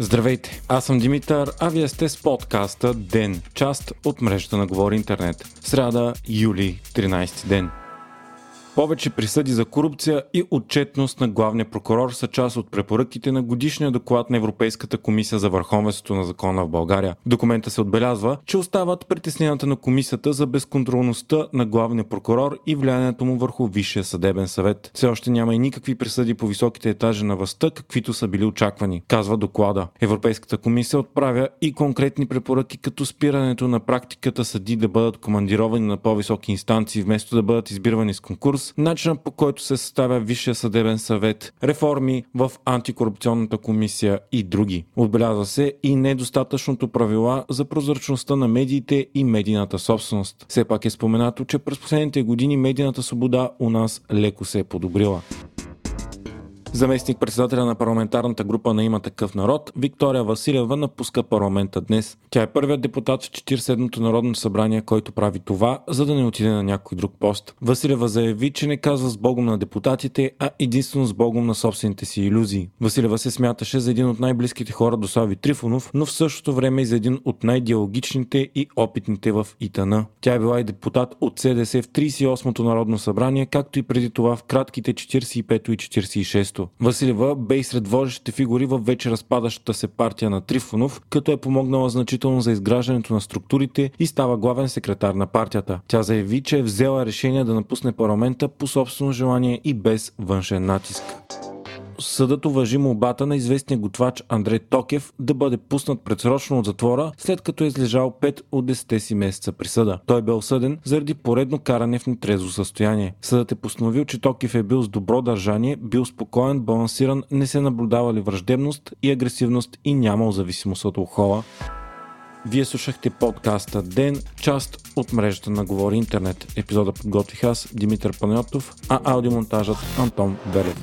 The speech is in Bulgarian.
Здравейте, аз съм Димитър, а вие сте с подкаста ДЕН, част от мрежата на Говори Интернет. Сряда, юли, 13 ден. Повече присъди за корупция и отчетност на главния прокурор са част от препоръките на годишния доклад на Европейската комисия за върховенството на закона в България. В документа се отбелязва, че остават притесненията на комисията за безконтролността на главния прокурор и влиянието му върху Висшия съдебен съвет. Все още няма и никакви присъди по високите етажи на властта, каквито са били очаквани, казва доклада. Европейската комисия отправя и конкретни препоръки, като спирането на практиката съди да бъдат командировани на по-високи инстанции, вместо да бъдат избирани с конкурс, начина по който се съставя Висшия съдебен съвет, реформи в антикорупционната комисия и други. Отбелязва се и недостатъчното правила за прозрачността на медиите и медийната собственост. Все пак е споменато, че през последните години медийната свобода у нас леко се е подобрила. Заместник председателя на парламентарната група на има такъв народ, Виктория Василева напуска парламента днес. Тя е първият депутат в 47-то Народно събрание, който прави това, за да не отиде на някой друг пост. Василева заяви, че не казва с Богом на депутатите, а единствено с Богом на собствените си иллюзии. Василева се смяташе за един от най-близките хора до Слави Трифонов, но в същото време и за един от най-диалогичните и опитните в ИТАНА. Тя е била и депутат от СДС в 38-то Народно събрание, както и преди това в кратките 45-то и 46 място. Василева бе и сред водещите фигури в вече разпадащата се партия на Трифонов, като е помогнала значително за изграждането на структурите и става главен секретар на партията. Тя заяви, че е взела решение да напусне парламента по собствено желание и без външен натиск съдът уважи молбата на известния готвач Андрей Токев да бъде пуснат предсрочно от затвора, след като е излежал 5 от 10 си месеца присъда. Той бе осъден заради поредно каране в нетрезво състояние. Съдът е постановил, че Токев е бил с добро държание, бил спокоен, балансиран, не се наблюдавали враждебност и агресивност и нямал зависимост от алкохола. Вие слушахте подкаста Ден, част от мрежата на Говори Интернет. Епизода подготвих аз, Димитър Панайотов, а аудиомонтажът Антон Белев.